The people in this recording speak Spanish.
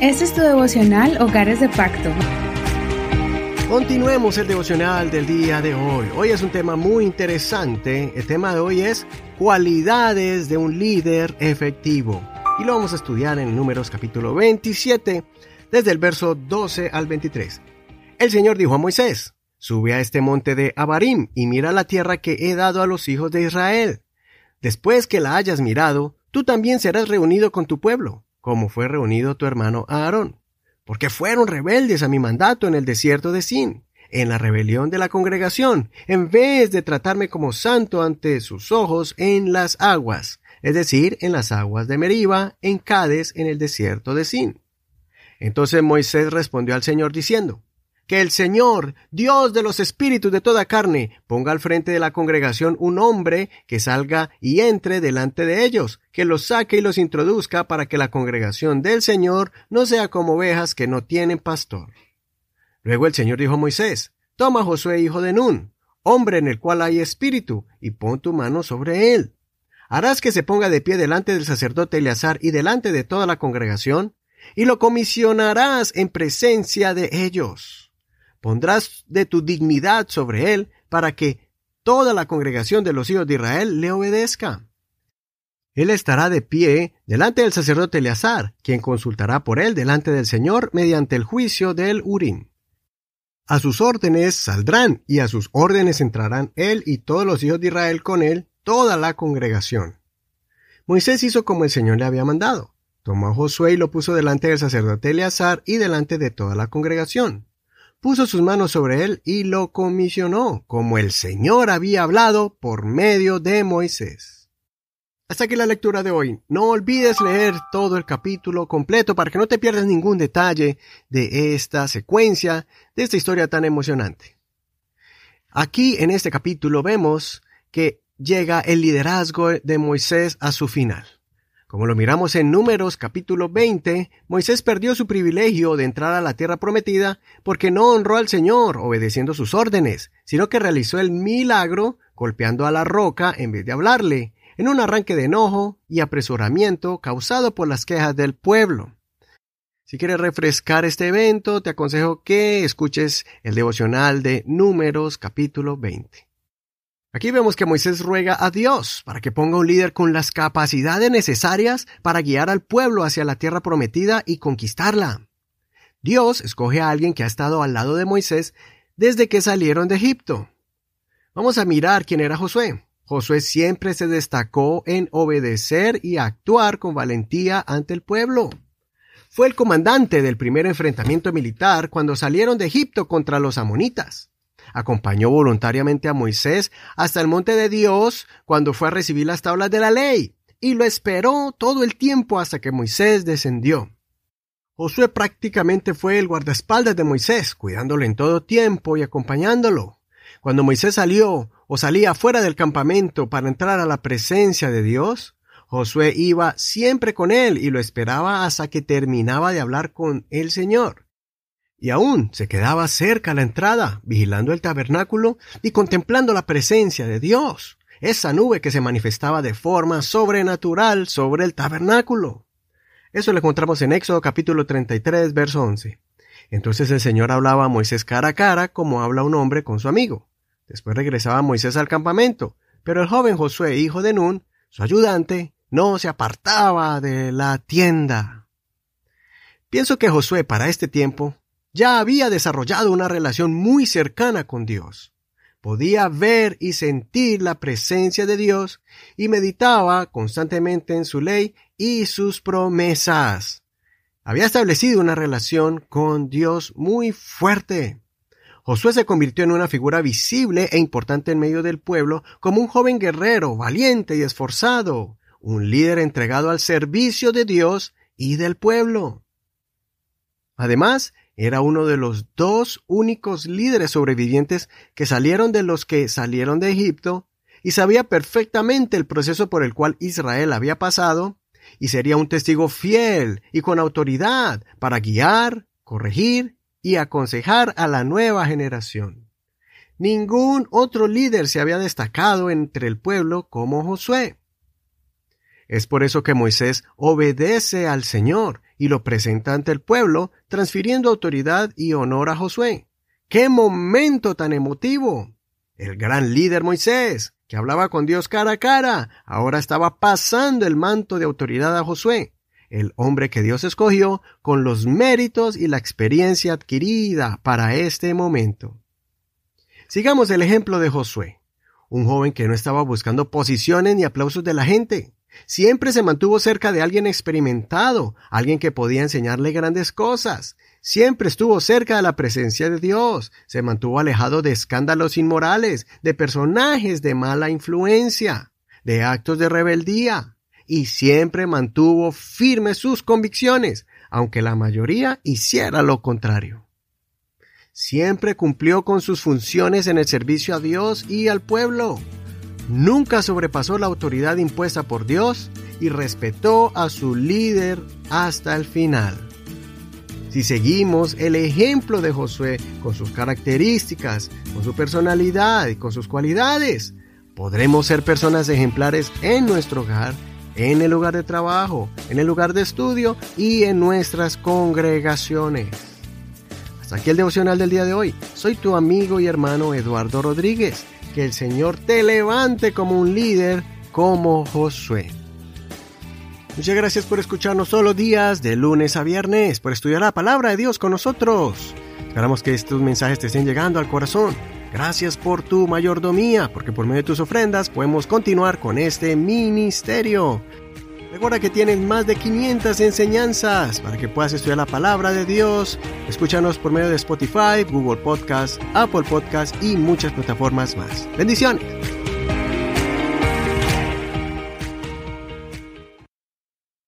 Este es tu devocional Hogares de Pacto. Continuemos el devocional del día de hoy. Hoy es un tema muy interesante. El tema de hoy es cualidades de un líder efectivo. Y lo vamos a estudiar en Números capítulo 27, desde el verso 12 al 23. El Señor dijo a Moisés, Sube a este monte de Abarim y mira la tierra que he dado a los hijos de Israel. Después que la hayas mirado, tú también serás reunido con tu pueblo como fue reunido tu hermano Aarón, porque fueron rebeldes a mi mandato en el desierto de Sin, en la rebelión de la congregación, en vez de tratarme como santo ante sus ojos en las aguas, es decir, en las aguas de Meriba, en Cades, en el desierto de Sin. Entonces Moisés respondió al Señor diciendo, que el Señor, Dios de los espíritus de toda carne, ponga al frente de la congregación un hombre que salga y entre delante de ellos, que los saque y los introduzca para que la congregación del Señor no sea como ovejas que no tienen pastor. Luego el Señor dijo a Moisés, Toma Josué hijo de Nun, hombre en el cual hay espíritu, y pon tu mano sobre él. Harás que se ponga de pie delante del sacerdote Eleazar y delante de toda la congregación, y lo comisionarás en presencia de ellos pondrás de tu dignidad sobre él para que toda la congregación de los hijos de Israel le obedezca. Él estará de pie delante del sacerdote Eleazar, quien consultará por él delante del Señor mediante el juicio del Urim. A sus órdenes saldrán y a sus órdenes entrarán él y todos los hijos de Israel con él, toda la congregación. Moisés hizo como el Señor le había mandado. Tomó a Josué y lo puso delante del sacerdote Eleazar y delante de toda la congregación puso sus manos sobre él y lo comisionó, como el Señor había hablado por medio de Moisés. Hasta aquí la lectura de hoy. No olvides leer todo el capítulo completo para que no te pierdas ningún detalle de esta secuencia, de esta historia tan emocionante. Aquí en este capítulo vemos que llega el liderazgo de Moisés a su final. Como lo miramos en Números capítulo 20, Moisés perdió su privilegio de entrar a la tierra prometida porque no honró al Señor obedeciendo sus órdenes, sino que realizó el milagro golpeando a la roca en vez de hablarle, en un arranque de enojo y apresuramiento causado por las quejas del pueblo. Si quieres refrescar este evento, te aconsejo que escuches el devocional de Números capítulo 20. Aquí vemos que Moisés ruega a Dios para que ponga un líder con las capacidades necesarias para guiar al pueblo hacia la tierra prometida y conquistarla. Dios escoge a alguien que ha estado al lado de Moisés desde que salieron de Egipto. Vamos a mirar quién era Josué. Josué siempre se destacó en obedecer y actuar con valentía ante el pueblo. Fue el comandante del primer enfrentamiento militar cuando salieron de Egipto contra los amonitas acompañó voluntariamente a Moisés hasta el monte de Dios cuando fue a recibir las tablas de la ley, y lo esperó todo el tiempo hasta que Moisés descendió. Josué prácticamente fue el guardaespaldas de Moisés, cuidándolo en todo tiempo y acompañándolo. Cuando Moisés salió o salía fuera del campamento para entrar a la presencia de Dios, Josué iba siempre con él y lo esperaba hasta que terminaba de hablar con el Señor y aún se quedaba cerca a la entrada, vigilando el tabernáculo y contemplando la presencia de Dios, esa nube que se manifestaba de forma sobrenatural sobre el tabernáculo. Eso lo encontramos en Éxodo capítulo 33, verso 11. Entonces el Señor hablaba a Moisés cara a cara como habla un hombre con su amigo. Después regresaba Moisés al campamento, pero el joven Josué, hijo de Nun, su ayudante, no se apartaba de la tienda. Pienso que Josué para este tiempo ya había desarrollado una relación muy cercana con Dios. Podía ver y sentir la presencia de Dios y meditaba constantemente en su ley y sus promesas. Había establecido una relación con Dios muy fuerte. Josué se convirtió en una figura visible e importante en medio del pueblo como un joven guerrero, valiente y esforzado, un líder entregado al servicio de Dios y del pueblo. Además, era uno de los dos únicos líderes sobrevivientes que salieron de los que salieron de Egipto y sabía perfectamente el proceso por el cual Israel había pasado y sería un testigo fiel y con autoridad para guiar, corregir y aconsejar a la nueva generación. Ningún otro líder se había destacado entre el pueblo como Josué. Es por eso que Moisés obedece al Señor y lo presenta ante el pueblo, transfiriendo autoridad y honor a Josué. ¡Qué momento tan emotivo! El gran líder Moisés, que hablaba con Dios cara a cara, ahora estaba pasando el manto de autoridad a Josué, el hombre que Dios escogió con los méritos y la experiencia adquirida para este momento. Sigamos el ejemplo de Josué, un joven que no estaba buscando posiciones ni aplausos de la gente. Siempre se mantuvo cerca de alguien experimentado, alguien que podía enseñarle grandes cosas. Siempre estuvo cerca de la presencia de Dios, se mantuvo alejado de escándalos inmorales, de personajes de mala influencia, de actos de rebeldía, y siempre mantuvo firmes sus convicciones, aunque la mayoría hiciera lo contrario. Siempre cumplió con sus funciones en el servicio a Dios y al pueblo nunca sobrepasó la autoridad impuesta por Dios y respetó a su líder hasta el final. Si seguimos el ejemplo de Josué con sus características, con su personalidad y con sus cualidades, podremos ser personas ejemplares en nuestro hogar, en el lugar de trabajo, en el lugar de estudio y en nuestras congregaciones. Hasta aquí el devocional del día de hoy. Soy tu amigo y hermano Eduardo Rodríguez que el Señor te levante como un líder como Josué. Muchas gracias por escucharnos todos los días, de lunes a viernes, por estudiar la palabra de Dios con nosotros. Esperamos que estos mensajes te estén llegando al corazón. Gracias por tu mayordomía, porque por medio de tus ofrendas podemos continuar con este ministerio. Recuerda que tienes más de 500 enseñanzas para que puedas estudiar la palabra de Dios. Escúchanos por medio de Spotify, Google Podcast, Apple Podcast y muchas plataformas más. Bendiciones.